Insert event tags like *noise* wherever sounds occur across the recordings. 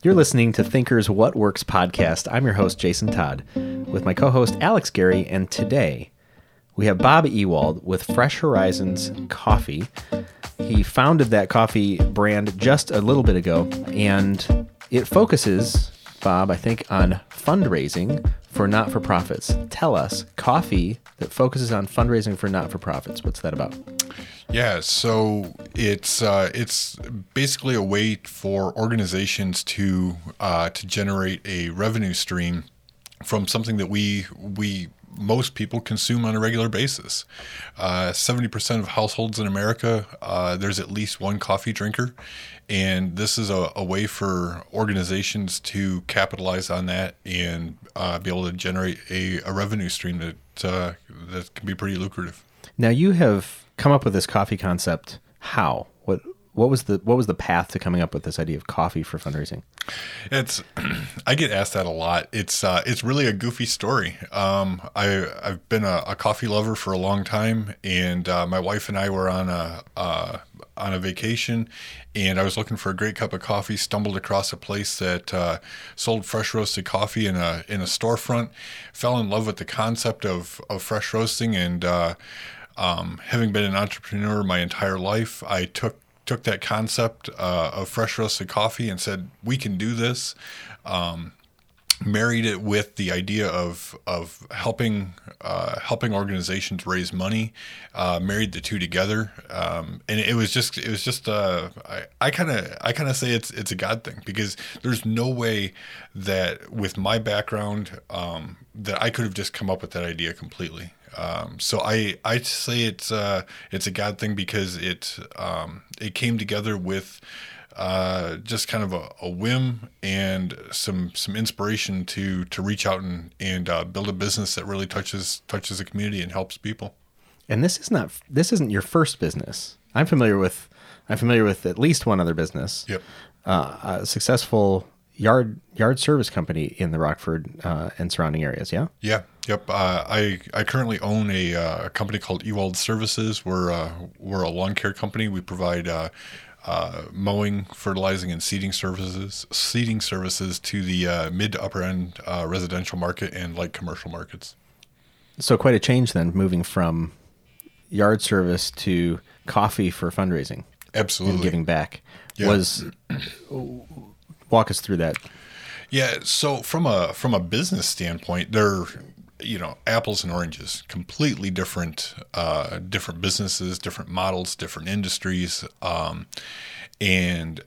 You're listening to Thinkers What Works podcast. I'm your host, Jason Todd, with my co host, Alex Gary. And today we have Bob Ewald with Fresh Horizons Coffee. He founded that coffee brand just a little bit ago, and it focuses, Bob, I think, on fundraising for not for profits. Tell us, coffee that focuses on fundraising for not for profits. What's that about? Yeah, so it's uh, it's basically a way for organizations to uh, to generate a revenue stream from something that we we most people consume on a regular basis. Uh, seventy percent of households in America, uh, there's at least one coffee drinker, and this is a, a way for organizations to capitalize on that and uh, be able to generate a, a revenue stream that uh, that can be pretty lucrative. Now you have come up with this coffee concept. How? What what was the what was the path to coming up with this idea of coffee for fundraising? It's *clears throat* I get asked that a lot. It's uh, it's really a goofy story. Um, I I've been a, a, coffee lover for a long time, and uh, my wife and I were on a uh, on a vacation, and I was looking for a great cup of coffee. Stumbled across a place that uh, sold fresh roasted coffee in a in a storefront. Fell in love with the concept of of fresh roasting, and uh, um, having been an entrepreneur my entire life, I took took that concept uh, of fresh roasted coffee and said we can do this. Um, married it with the idea of of helping uh, helping organizations raise money. Uh, married the two together, um, and it was just it was just uh, I kind of I kind of say it's it's a God thing because there's no way that with my background um, that I could have just come up with that idea completely. Um, so I I say it's uh, it's a God thing because it um, it came together with uh, just kind of a, a, whim and some some inspiration to to reach out and and uh, build a business that really touches touches the community and helps people. And this is not this isn't your first business. I'm familiar with I'm familiar with at least one other business. Yep. Uh, a successful yard yard service company in the Rockford uh, and surrounding areas. Yeah. Yeah. Yep. Uh, I I currently own a, uh, a, company called Ewald Services. We're uh, we're a lawn care company. We provide uh, uh, mowing, fertilizing, and seeding services seeding services to the mid to upper end residential market and light commercial markets. So quite a change then, moving from yard service to coffee for fundraising. Absolutely. And giving back yeah. was walk us through that. Yeah, so from a from a business standpoint, they're you know apples and oranges, completely different uh, different businesses, different models, different industries, um, and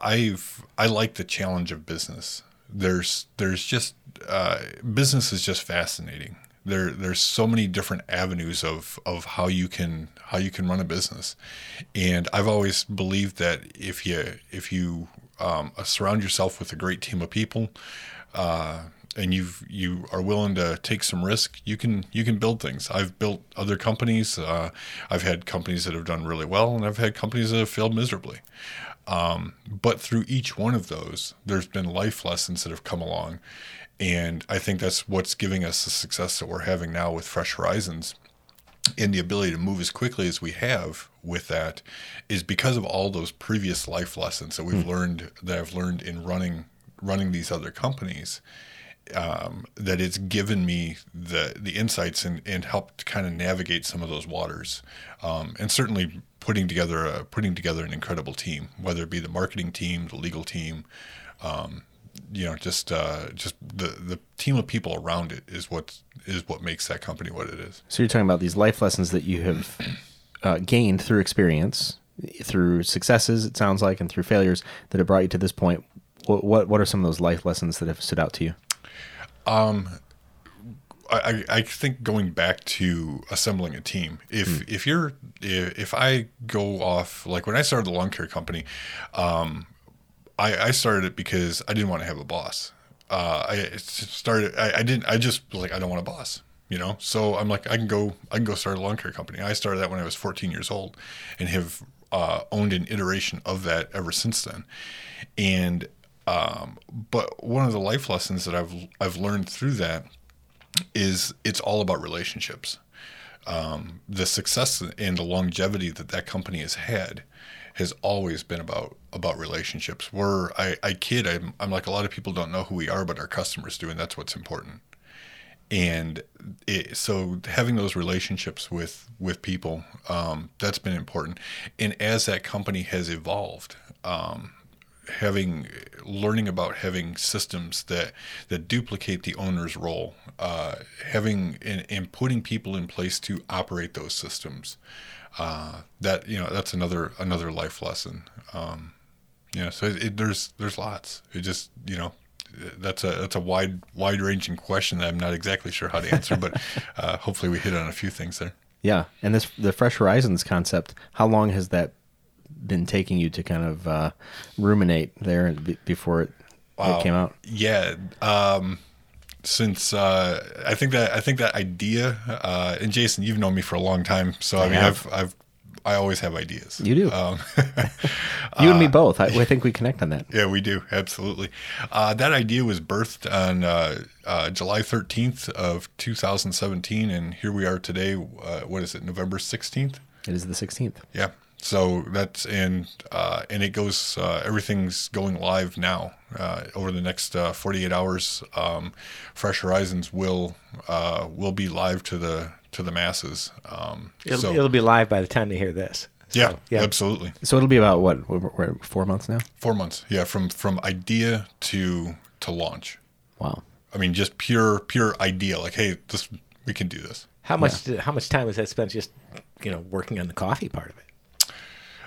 I've I like the challenge of business. There's there's just uh, business is just fascinating. There there's so many different avenues of of how you can how you can run a business, and I've always believed that if you if you um, uh, surround yourself with a great team of people, uh, and you you are willing to take some risk, you can you can build things. I've built other companies. Uh, I've had companies that have done really well, and I've had companies that have failed miserably. Um, but through each one of those, there's been life lessons that have come along, and I think that's what's giving us the success that we're having now with Fresh Horizons and the ability to move as quickly as we have with that is because of all those previous life lessons that we've mm. learned that I've learned in running running these other companies um, that it's given me the the insights and, and helped kind of navigate some of those waters um, and certainly putting together a, putting together an incredible team whether it be the marketing team the legal team um, you know just uh, just the the team of people around it is what is what makes that company what it is. So you're talking about these life lessons that you have uh, gained through experience, through successes it sounds like, and through failures that have brought you to this point. What what, what are some of those life lessons that have stood out to you? Um, I, I think going back to assembling a team. If mm. if you're if if I go off like when I started the lawn care company, um, I, I started it because I didn't want to have a boss. Uh, I started. I, I, didn't. I just was like, I don't want a boss. You know. So I'm like, I can go. I can go start a lawn care company. I started that when I was 14 years old, and have uh, owned an iteration of that ever since then. And um, but one of the life lessons that I've I've learned through that is it's all about relationships. Um, the success and the longevity that that company has had has always been about about relationships. We're I, I kid I'm, I'm like a lot of people don't know who we are, but our customers do, and that's what's important. And it, so having those relationships with with people um, that's been important. And as that company has evolved, um, having learning about having systems that that duplicate the owner's role, uh, having and, and putting people in place to operate those systems. Uh, that you know that's another another life lesson. Um, you know, so it, it, there's there's lots. It just you know that's a that's a wide wide ranging question that I'm not exactly sure how to answer, but uh, hopefully we hit on a few things there. Yeah, and this the Fresh Horizons concept. How long has that been taking you to kind of uh, ruminate there before it, wow. it came out? Yeah. Um, since uh, I think that I think that idea, uh, and Jason, you've known me for a long time, so I, I mean, have. I've I've I always have ideas. You do. Um, *laughs* you and me *laughs* uh, both. I, I, think we *laughs* connect on that. Yeah, we do. Absolutely. Uh, that idea was birthed on uh, uh, July 13th of 2017, and here we are today. Uh, what is it? November 16th. It is the 16th. Yeah. So that's and uh, and it goes. Uh, everything's going live now. Uh, over the next uh, 48 hours, um, Fresh Horizons will uh, will be live to the to the masses. Um, it'll, so, it'll be live by the time they hear this. So, yeah, yeah, absolutely. So it'll be about what? We're, four months now. Four months. Yeah, from from idea to to launch. Wow. I mean, just pure pure idea. Like, hey, this we can do this. How much? Yeah. How much time was that spent just you know working on the coffee part of it?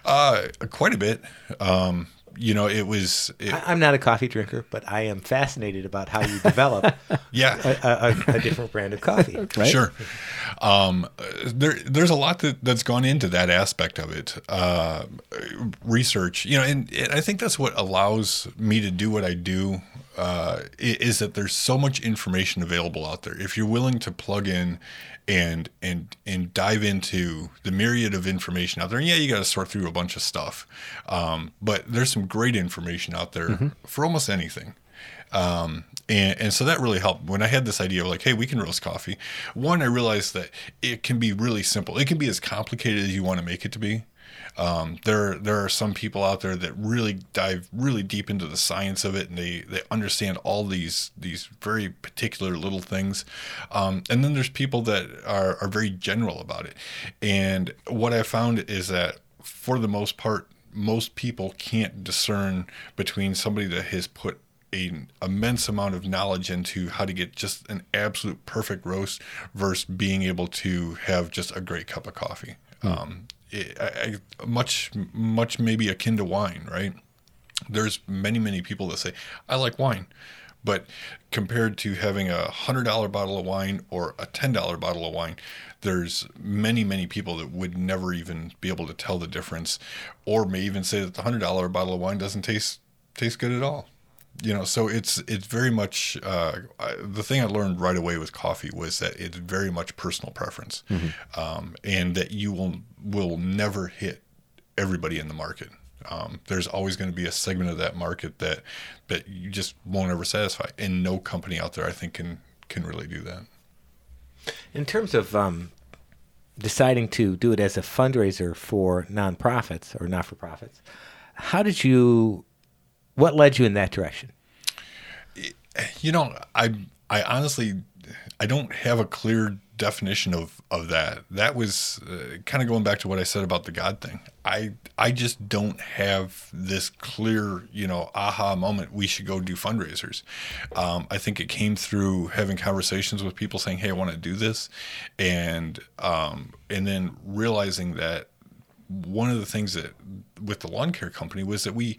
Uh, quite a bit. Um, you know, it was. It, I, am not a coffee drinker, but I am fascinated about how you develop. *laughs* yeah, a, a, a, different brand of coffee. *laughs* Right? Sure. Um, there, there's a lot that, that's gone into that aspect of it. Uh, research, you know, and, and, I think that's what allows me to do what I do. Uh, is that there's so much information available out there. If you're willing to plug in and and and dive into the myriad of information out there. And yeah, you got to sort through a bunch of stuff, um, but there's some great information out there mm-hmm. for almost anything. Um, and, and so that really helped when I had this idea of like, hey, we can roast coffee. One, I realized that it can be really simple. It can be as complicated as you want to make it to be. Um, there there are some people out there that really dive really deep into the science of it, and they they understand all these these very particular little things. Um, and then there's people that are are very general about it. And what I found is that for the most part, most people can't discern between somebody that has put an immense amount of knowledge into how to get just an absolute perfect roast versus being able to have just a great cup of coffee. Mm. Um, I, much much maybe akin to wine, right? There's many many people that say I like wine, but compared to having a hundred dollar bottle of wine or a ten dollar bottle of wine, there's many many people that would never even be able to tell the difference, or may even say that the hundred dollar bottle of wine doesn't taste taste good at all. You know so it's it's very much uh, the thing i learned right away with coffee was that it's very much personal preference mm-hmm. um, and that you will will never hit everybody in the market. Um, there's always going to be a segment of that market that that you just won't ever satisfy and no company out there i think can can really do that. In terms of um, deciding to do it as a fundraiser for nonprofits or not-for-profits how did you what led you in that direction? You know, I I honestly I don't have a clear definition of of that. That was uh, kind of going back to what I said about the God thing. I I just don't have this clear, you know, aha moment. We should go do fundraisers. Um, I think it came through having conversations with people saying, "Hey, I want to do this," and um, and then realizing that one of the things that with the lawn care company was that we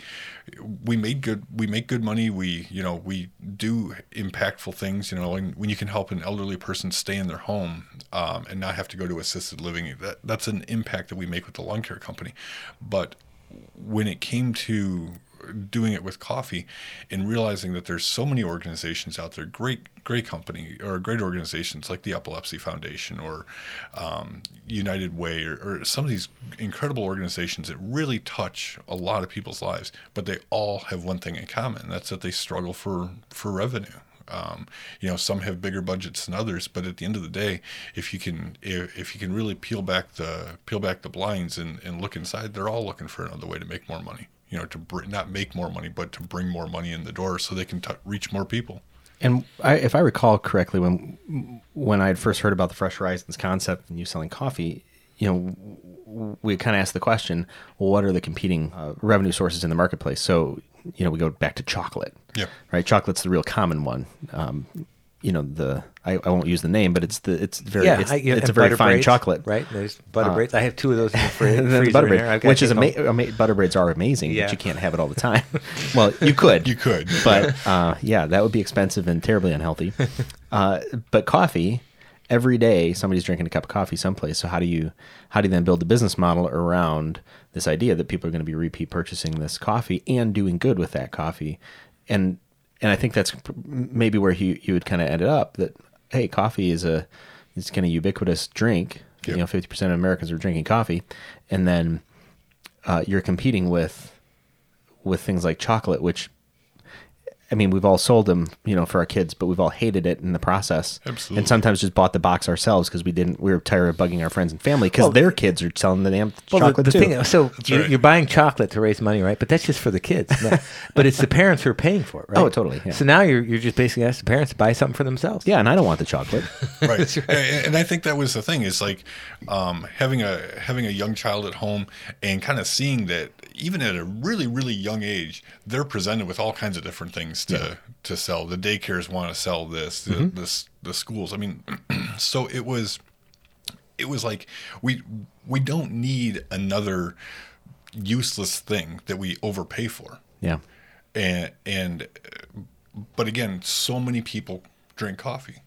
we made good we make good money. We you know we do impactful things you know and when you can help an elderly person stay in their home um, and not have to go to assisted living that that's an impact that we make with the lawn care company. But when it came to doing it with coffee and realizing that there's so many organizations out there, great, great company or great organizations like the Epilepsy Foundation or um, United Way or, or some of these incredible organizations that really touch a lot of people's lives, but they all have one thing in common. That's that they struggle for, for revenue. Um, you know, some have bigger budgets than others, but at the end of the day, if you can if, if you can really peel back the peel back the blinds and, and look inside, they're all looking for another way to make more money. You know, to br- not make more money, but to bring more money in the door so they can t- reach more people. And I, if I recall correctly, when when I had first heard about the Fresh Horizons concept and you selling coffee, you know, we kind of asked the question, well, what are the competing uh, revenue sources in the marketplace? So, you know, we go back to chocolate. Yeah. Right. Chocolate's the real common one. Um, you know the I, I won't use the name, but it's the it's very Yeah, it's, I, you it's a very fine braids, chocolate, right? There's butter braids. I have two of those in the fridge. *laughs* And the butter in braid, there. Which is take ama- ama- butter braids are amazing, Yeah. but you can't have it all the time. *laughs* well, you could, You could, but *laughs* uh, yeah, that would be expensive and terribly unhealthy. uh, but coffee, every day somebody's drinking a cup of coffee someplace. So how do you how do you then build the business model around this idea that people are going to be repeat purchasing this coffee and doing good with that coffee, and and I think that's maybe where he you would kind of ended up that hey, coffee is a it's kind of ubiquitous drink. You know, fifty percent of Americans are drinking coffee, and then uh, you're competing with with things like chocolate, which I mean, we've all sold them, you know, for our kids, but we've all hated it in the process. Absolutely. And sometimes just bought the box ourselves because we didn't. We were tired of bugging our friends and family because Well, their kids are selling the damn Well, chocolate the, too. thing, so you're, right. you're buying chocolate to raise money, right? But that's just for the kids. No- *laughs* but it's the parents who are paying for it, right? Oh, totally, yeah. So now you're you're just basically asking the parents to buy something for themselves. yeah, and I don't want the chocolate. *laughs* *laughs* right. And, and I think that was the thing is like um, having a having a young child at home and kind of seeing that even at a really really young age they're presented with all kinds of different things to to sell. The daycares want to sell this. The, Mm-hmm. this the schools. I mean, *clears throat* so it was it was like we we don't need another useless thing that we overpay for yeah, and and but again so many people drink coffee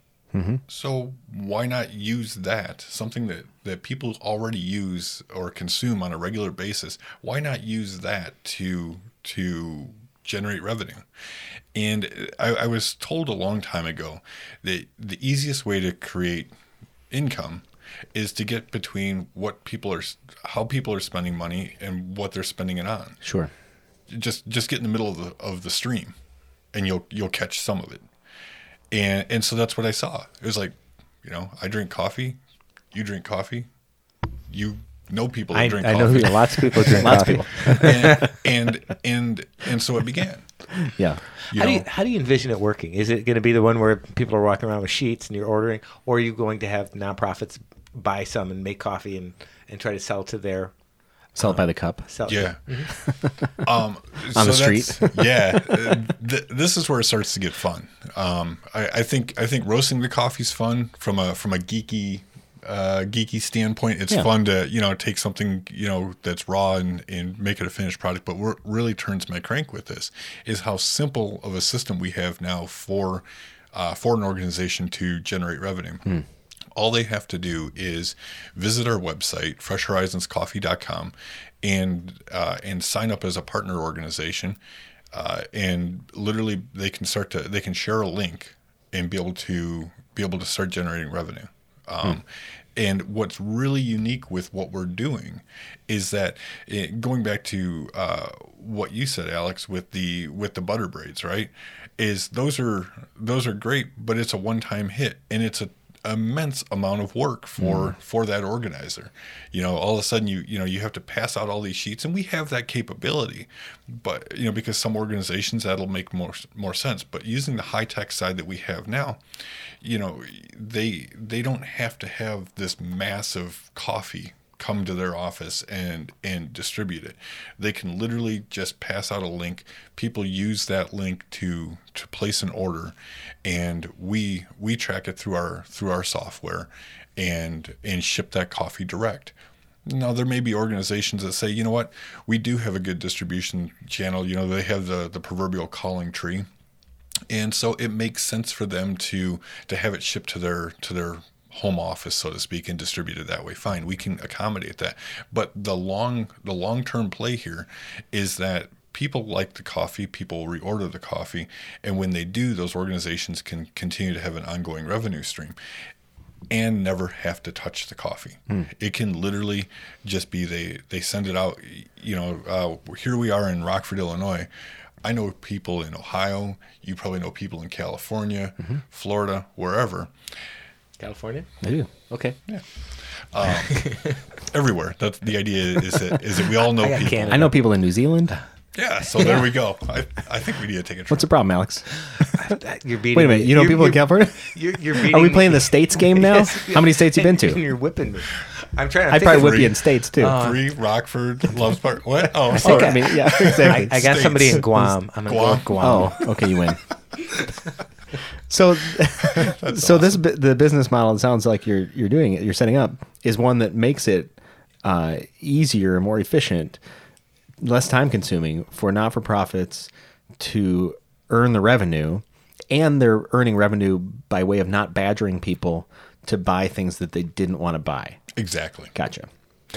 so why not use that something that that people already use or consume on a regular basis why not use that to to generate revenue and I, I was told a long time ago that the easiest way to create income is to get between what people are how people are spending money and what they're spending it on. Sure. just just get in the middle of the of the stream and you'll you'll catch some of it. And and so that's what i saw. It was like you know i drink coffee you drink coffee you know people that I, drink I know coffee who, lots of people drink *laughs* Lots of coffee. people. and, and and and so it began Yeah, you how know do you how do you envision it working? Is it going to be the one where people are walking around with sheets and you're ordering, or are you going to have nonprofits buy some and make coffee and and try to sell to their sell it by the cup. sell? yeah um *laughs* On the so street. *laughs* yeah uh, th- this is where it starts to get fun um I, I think i think roasting the coffee's fun from a from a geeky uh, geeky standpoint, it's Yeah. fun to you know take something you know that's raw and, and make it a finished product. But what really turns my crank with this is how simple of a system we have now for uh, for an organization to generate revenue. All they have to do is visit our website, freshhorizonscoffee.com, and uh, and sign up as a partner organization. Uh, and literally, they can start to they can share a link and be able to be able to start generating revenue. Um, And what's really unique with what we're doing is that it, going back to uh, what you said, Alex, with the with the butter braids, right? Is those are those are great, but it's a one time hit, and it's a immense amount of work for hmm. for that organizer. You know all of a sudden you you know you have to pass out all these sheets and we have that capability but you know because some organizations that'll make more more sense. But using the high tech side that we have now you know they they don't have to have this massive coffee come to their office and and distribute it. They can literally just pass out a link. People use that link to to place an order and we we track it through our through our software and and ship that coffee direct. Now there may be organizations that say you know what? We do have a good distribution channel. You know they have the the proverbial calling tree. And so it makes sense for them to to have it shipped to their to their home office so to speak and distribute it that way fine we can accommodate that but the long the long term play here is that people like the coffee people reorder the coffee and when they do those organizations can continue to have an ongoing revenue stream and never have to touch the coffee. It can literally just be they they send it out. You know, uh, here we are in Rockford, Illinois. I know people in Ohio. You probably know people in California, Mm-hmm. Florida, wherever. California. I do. Okay. *laughs* Um, everywhere. That's the idea is that is that we all know *laughs* I people. Canada. I know people in New Zealand. Yeah, so there we go. I, I think we need to take a trip. What's the problem, Alex? *laughs* You're beating. Wait a minute. You know you're- people in you're- California? You're, you're beating Are we me. playing the states game now? Yes. How many states you been And to? You're whipping me. I'm trying to. I'd think probably of- whip you in states too. Uh, three Rockford, Loves Park. What? Oh, I sorry. mean, yeah, exactly. I, I got somebody in States. Guam. I'm gonna Guam. Oh, okay, you win. *laughs* so, *laughs* so this the business model. It sounds like you're you're doing it. You're setting up is one that makes it uh, easier and more efficient, less time consuming for not for profits to earn the revenue, and they're earning revenue by way of not badgering people to buy things that they didn't want to buy. Exactly. Gotcha.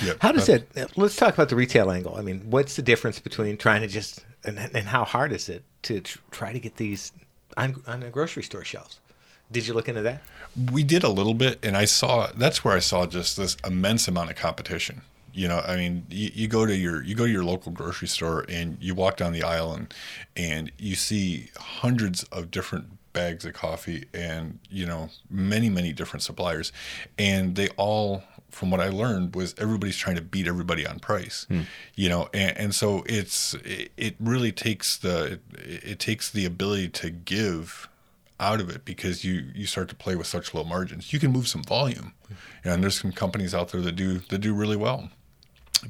Yep. How does That- it? Let's talk about the retail angle. I mean, what's the difference between trying to just and, and how hard is it to try to get these on on the grocery store shelves? Did you look into that? We did a little bit, and I saw that's where I saw just this immense amount of competition. You know, I mean, you, you go to your you go to your local grocery store and you walk down the aisle and and you see hundreds of different bags of coffee and you know many many different suppliers, and they all from what I learned was everybody's trying to beat everybody on price, you know, and, and so it's it, it really takes the it, it takes the ability to give out of it because you you start to play with such low margins. You can move some volume, and there's some companies out there that do that do really well,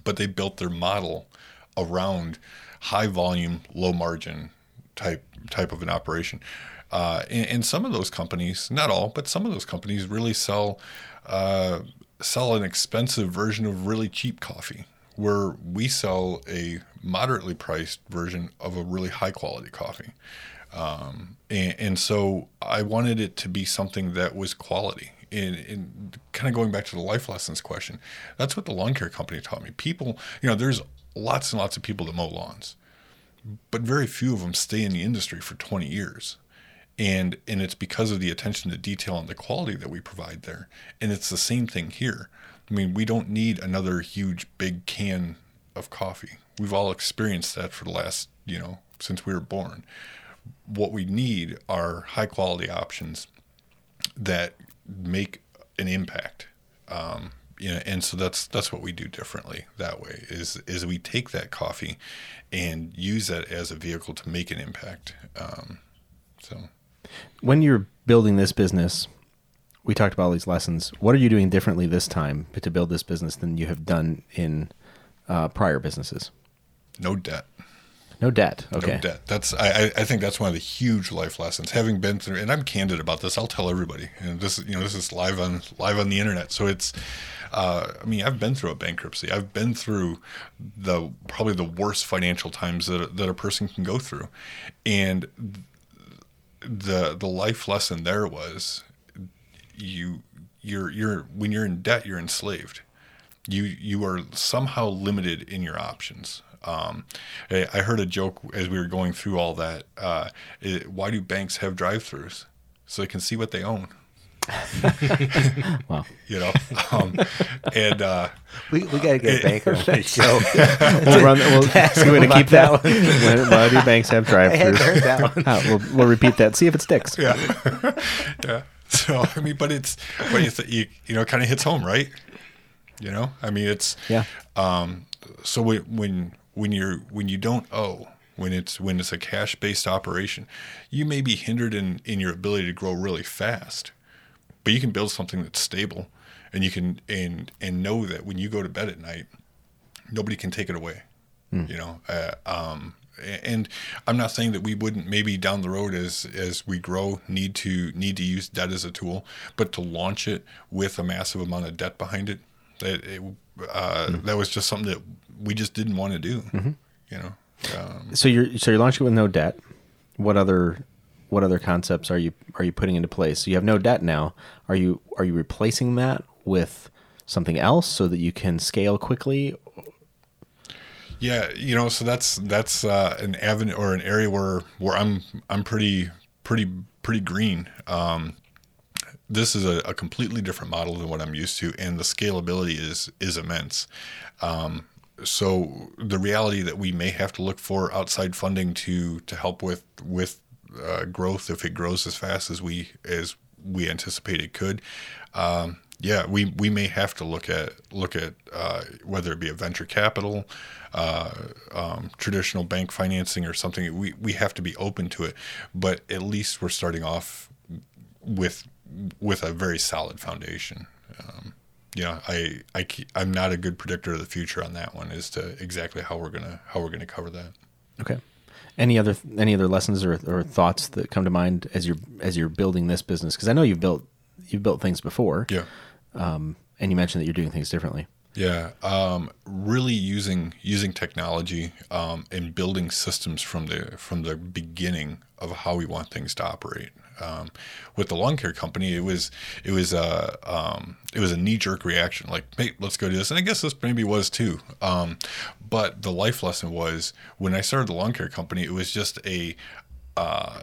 but they built their model around high volume, low margin type type of an operation. Uh, and, and some of those companies, not all, but some of those companies really sell uh, sell an expensive version of really cheap coffee, where we sell a moderately priced version of a really high quality coffee. Um, and, and so I wanted it to be something that was quality. And, and kind of going back to the life lessons question, that's what the lawn care company taught me. People, you know, there's lots and lots of people that mow lawns, but very few of them stay in the industry for 20 years. And and it's because of the attention to detail and the quality that we provide there. And it's the same thing here. I mean, we don't need another huge big can of coffee. We've all experienced that for the last, you know, since we were born what we need are high quality options that make an impact. Um, you know, and so that's that's what we do differently that way is is we take that coffee and use that as a vehicle to make an impact. Um, so when you're building this business, we talked about all these lessons. What are you doing differently this time to build this business than you have done in uh, prior businesses? no debt. No debt. Okay. No debt. That's I, I- think that's one of the huge life lessons. Having been through, and I'm candid about this. I'll tell everybody. And this, is- you know, this is live on live on the internet. So it's, uh, I mean, I've been through a bankruptcy. I've been through the probably the worst financial times that that a person can go through, and the the life lesson there was, you you're you're when you're in debt, you're enslaved you you are somehow limited in your options. Um, I I heard a joke as we were going through all that. Uh, it, why do banks have drive-throughs? So they can see what they own. *laughs* Wow. You know, um, and uh, We, we got to get a *laughs* banker on that show. We'll run. We'll, we're going to keep that. that one. When- Why do banks have I drive-throughs? heard that one. Uh, we'll, we'll repeat that. See if it sticks. yeah, *laughs* yeah. So I mean, but it's but it's you, you know kind of hits home, right? You know, I mean, it's Yeah. Um, so when when when you're when you don't owe, when it's when it's a cash based operation, you may be hindered in in your ability to grow really fast, but you can build something that's stable, and you can and and know that when you go to bed at night, nobody can take it away. You know, uh, um, and I'm not saying that we wouldn't maybe down the road as as we grow need to need to use debt as a tool, but to launch it with a massive amount of debt behind it, that it, uh, that was just something that we just didn't want to do. You know, um, So you're so you're launching with no debt. What other what other concepts are you are you putting into place? So you have no debt now. Are you are you replacing that with something else so that you can scale quickly? Yeah, you know, so that's that's uh, an avenue or an area where where I'm I'm pretty pretty pretty green. Um, this is a, a completely different model than what I'm used to, and the scalability is is immense. Um, so the reality that we may have to look for outside funding to to help with with uh, growth if it grows as fast as we as we anticipate it could. Um, yeah, we, we may have to look at look at uh, whether it be a venture capital, uh, um, traditional bank financing, or something. We we have to be open to it, but at least we're starting off with with a very solid foundation. Um, know, I, I I'm not a good predictor of the future on that one as to exactly how we're gonna how we're gonna cover that. Okay. Any other any other lessons or, or thoughts that come to mind as you're as you're building this business? Because I know you've built you've built things before. Yeah. Um, and you mentioned that you're doing things differently. Yeah, um, really using using technology um, and building systems from the from the beginning of how we want things to operate. Um, with the lawn care company, it was it was a um, it was a knee jerk reaction, like hey, let's go do this, and I guess this maybe was too. Um, but the life lesson was when I started the lawn care company, it was just a uh,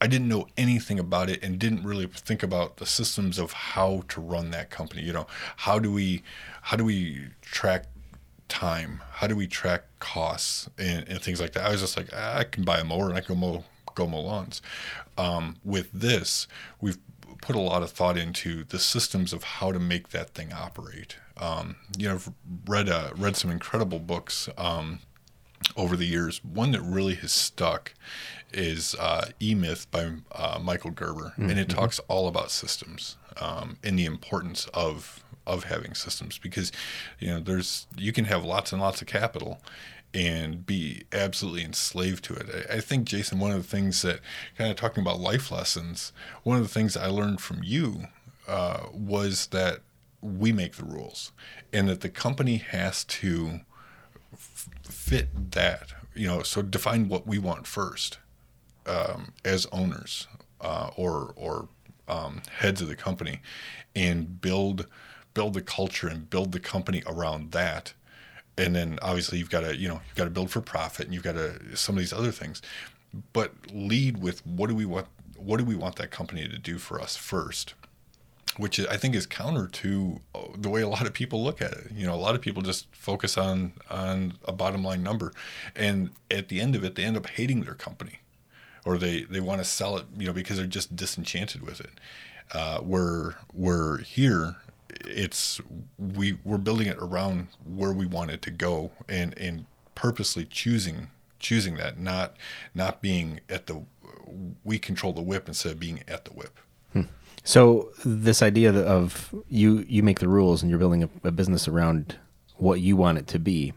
I didn't know anything about it and didn't really think about the systems of how to run that company. You know, how do we how do we track time? How do we track costs and, and things like that? I was just like, I can buy a mower and I can mow go mow lawns. Um, with this, we've put a lot of thought into the systems of how to make that thing operate. Um, you know, I've read uh, read some incredible books um, over the years. One that really has stuck is uh, E Myth by uh, Michael Gerber, mm-hmm. and it talks all about systems um, and the importance of of having systems because you know there's you can have lots and lots of capital and be absolutely enslaved to it. I, I think Jason, one of the things that kind of talking about life lessons, one of the things I learned from you uh, was that we make the rules and that the company has to f- fit that you know so define what we want first um, as owners uh, or or um, heads of the company and build build the culture and build the company around that and then obviously you've got to you know you've got to build for profit and you've got to some of these other things but lead with what do we want what do we want that company to do for us first which I think is counter to uh, the way a lot of people look at it. You know, a lot of people just focus on on a bottom line number, and at the end of it, they end up hating their company or they they want to sell it, you know, because they're just disenchanted with it. Uh, we're we're here. It's we we're building it around where we want it to go, and and purposely choosing choosing that, not not being at the we control the whip instead of being at the whip. Hmm. So this idea of you you make the rules and you're building a, a, business around what you want it to be.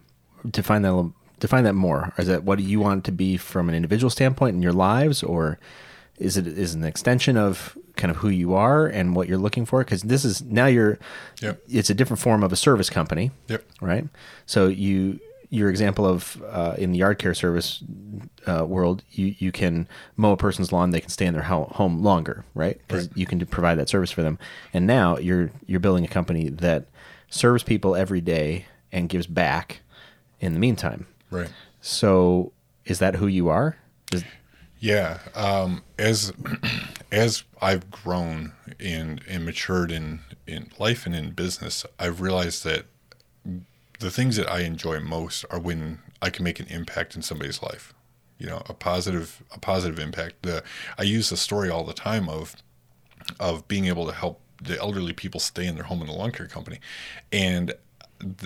Define that define that more. Is that what do you want it to be from an individual standpoint in your lives, or is it is an extension of kind of who you are and what you're looking for? Because this is now you're, yep. it's a different form of a service company, yep. right? So you your example of uh, in the yard care service uh, world, you you can mow a person's lawn, they can stay in their home longer, right? Because right. you can provide that service for them. And now you're you're building a company that serves people every day and gives back in the meantime. Right. So is that who you are? Is... yeah. Um, as *clears throat* as I've grown and and matured in in life and in business, I've realized that the things that I enjoy most are when I can make an impact in somebody's life. You know, a positive a positive impact. The I use the story all the time of of being able to help the elderly people stay in their home in the lawn care company, and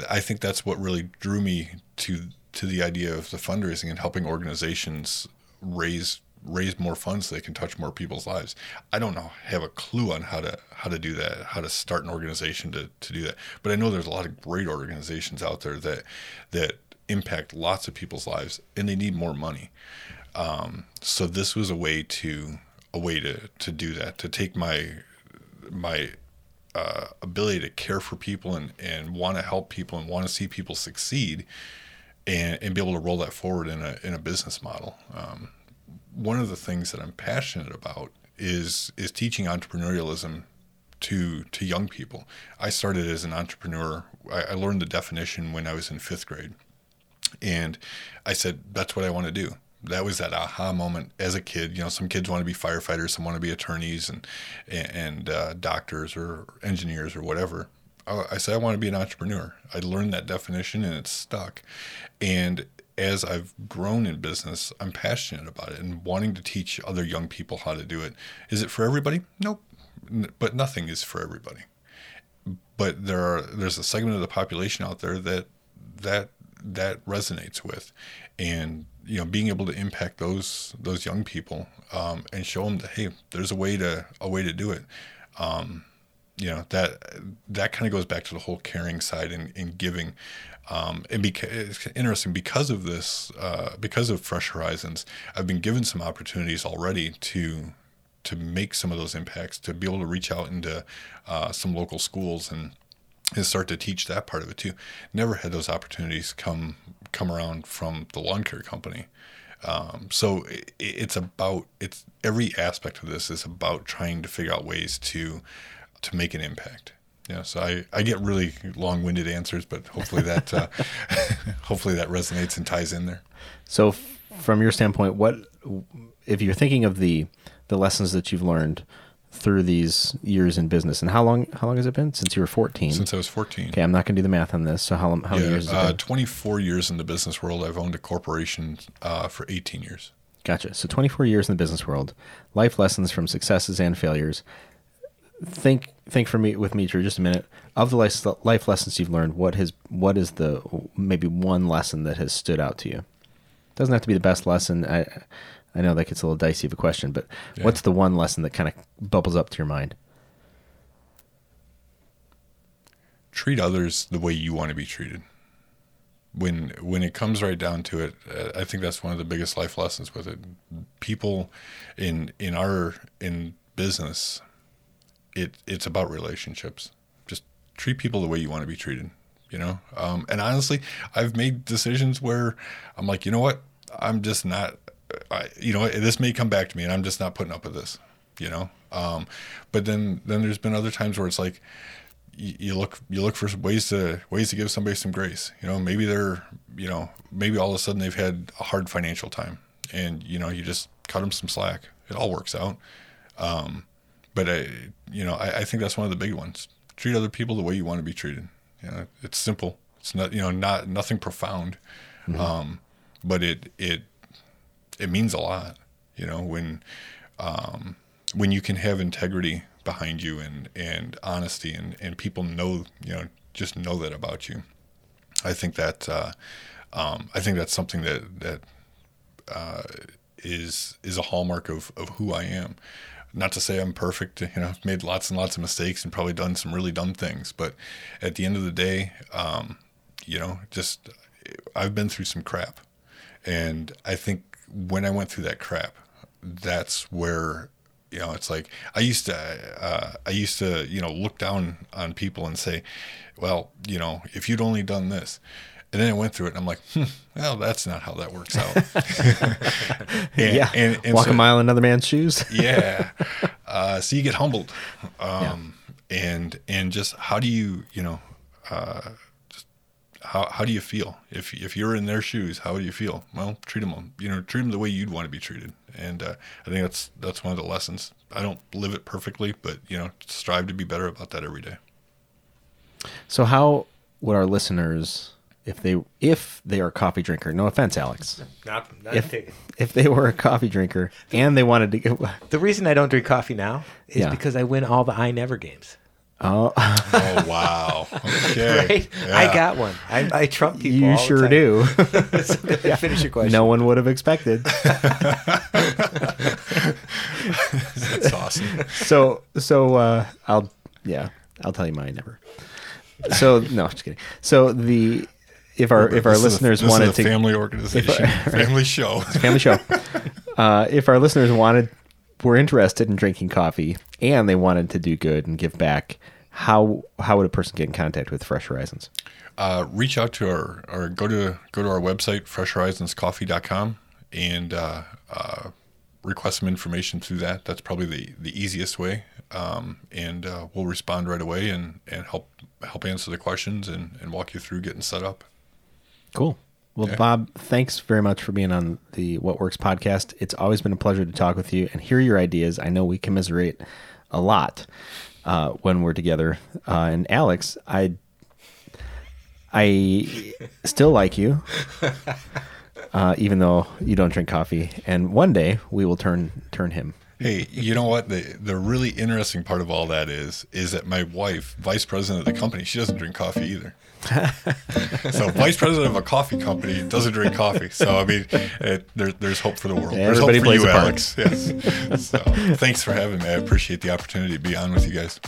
I think that's what really drew me to to the idea of the fundraising and helping organizations raise raise more funds so they can touch more people's lives. I don't know have a clue on how to how to do that, how to start an organization to, to do that. But I know there's a lot of great organizations out there that that impact lots of people's lives and they need more money. Um, so this was a way to a way to to do that, to take my my uh, ability to care for people and, and want to help people and want to see people succeed and, and be able to roll that forward in a, in a business model. Um, one of the things that I'm passionate about is is teaching entrepreneurialism to to young people. I started as an entrepreneur. I, I learned the definition when I was in fifth grade, and I said that's what I want to do. That was that aha moment as a kid. You know, some kids want to be firefighters, some want to be attorneys and and uh, doctors or engineers or whatever. I, I say I want to be an entrepreneur. I learned that definition and it's stuck. And as I've grown in business, I'm passionate about it and wanting to teach other young people how to do it. Is it for everybody? Nope. But nothing is for everybody. But there are there's a segment of the population out there that that that resonates with, and you know being able to impact those those young people um, and show them that hey, there's a way to a way to do it. Um, you know that that kind of goes back to the whole caring side and, and giving. Um, and beca- it's interesting because of this uh, because of fresh horizons i've been given some opportunities already to to make some of those impacts to be able to reach out into uh, some local schools and and start to teach that part of it too. Never had those opportunities come come around from the lawn care company. Um, so it, it's about it's every aspect of this is about trying to figure out ways to to make an impact. Yeah, so I, I get really long-winded answers, but hopefully that uh, *laughs* hopefully that resonates and ties in there. So, f- from your standpoint, what if you're thinking of the the lessons that you've learned through these years in business, and how long how long has it been since you were 14? Since I was 14. okay, I'm not going to do the math on this. So how long- how many Yeah, years has it uh, been? 24 years in the business world. I've owned a corporation uh, for 18 years. Gotcha. So 24 years in the business world, life lessons from successes and failures. Think think for me with me for just a minute of the life, life lessons you've learned. What has what is the maybe one lesson that has stood out to you? Doesn't have to be the best lesson. I I know that gets a little dicey of a question, but Yeah. what's the one lesson that kind of bubbles up to your mind? treat others the way you want to be treated. When when it comes right down to it, uh, I think that's one of the biggest life lessons with it. People in in our in business, it it's about relationships. Just treat people the way you want to be treated. You know, um, and honestly, I've made decisions where I'm like, you know what, I'm just not. I, you know, this may come back to me, and I'm just not putting up with this. You know, um, but then then there's been other times where it's like, you, look you look for ways to ways to give somebody some grace. You know, maybe they're you know maybe all of a sudden they've had a hard financial time, and you know you just cut them some slack. It all works out. Um, but I you know I, I think that's one of the big ones. Treat other people the way you want to be treated. You know, it's simple. It's not you know not nothing profound, um, but it it it means a lot. You know when um, when you can have integrity behind you and, and honesty and, and people know you know just know that about you I think that uh, um, I think that's something that that uh, is is a hallmark of, of who I am not to say I'm perfect you know I've made lots and lots of mistakes and probably done some really dumb things but at the end of the day um, you know just I've been through some crap. And I think when I went through that crap that's where you know it's like i used to uh, i used to you know look down on people and say well you know if you'd only done this and then i went through it and i'm like hmm, well that's not how that works out. *laughs* And- yeah, and- and walk so- a mile in another man's shoes. *laughs* yeah. Uh, so you get humbled. Um, and and just how do you you know uh, just how, how do you feel? If if you're in their shoes how do you feel? Well treat them you know treat them the way you'd want to be treated. And uh, I think that's that's one of the lessons. I don't live it perfectly but you know strive to be better about that every day. So how would our listeners, if they if they are a coffee drinker, no offense, Alex, Not, not if taken. if they were a coffee drinker and they wanted to get *laughs* The reason I don't drink coffee now is Yeah. because I win all the I never games. oh *laughs* oh wow okay *laughs* Right? Yeah. I got one. I, I trump people. you all the sure time. do. So go ahead, Finish your question. no one would have expected. that's awesome so so uh i'll yeah i'll tell you mine never so no just kidding so the if our if our This is a- listeners wanted to family organization. *laughs* Family show. *laughs* Family show. *laughs* Uh if our listeners wanted were interested in drinking coffee and they wanted to do good and give back how how would a person get in contact with fresh horizons? Uh, reach out to our or go to go to our website freshhorizonscoffee.com and uh, uh, request some information through that. That's probably the, the easiest way. Um, and uh, we'll respond right away and, and help help answer the questions and, and walk you through getting set up Cool. Well, Yeah. Bob, thanks very much for being on the What Works podcast. It's always been a pleasure to talk with you and hear your ideas. I know we commiserate a lot. uh, when we're together. Uh, and Alex, I I still like you, *laughs* uh, even though you don't drink coffee. And one day we will turn turn him. Hey, you know what? The the really interesting part of all that is is that my wife, vice president of the company, she doesn't drink coffee either. *laughs* so, vice president of a coffee company doesn't drink coffee. So, I mean, it, there, there's hope for the world. There's Everybody hope for plays you. Alex. Yes. So, thanks for having me. I appreciate the opportunity to be on with you guys.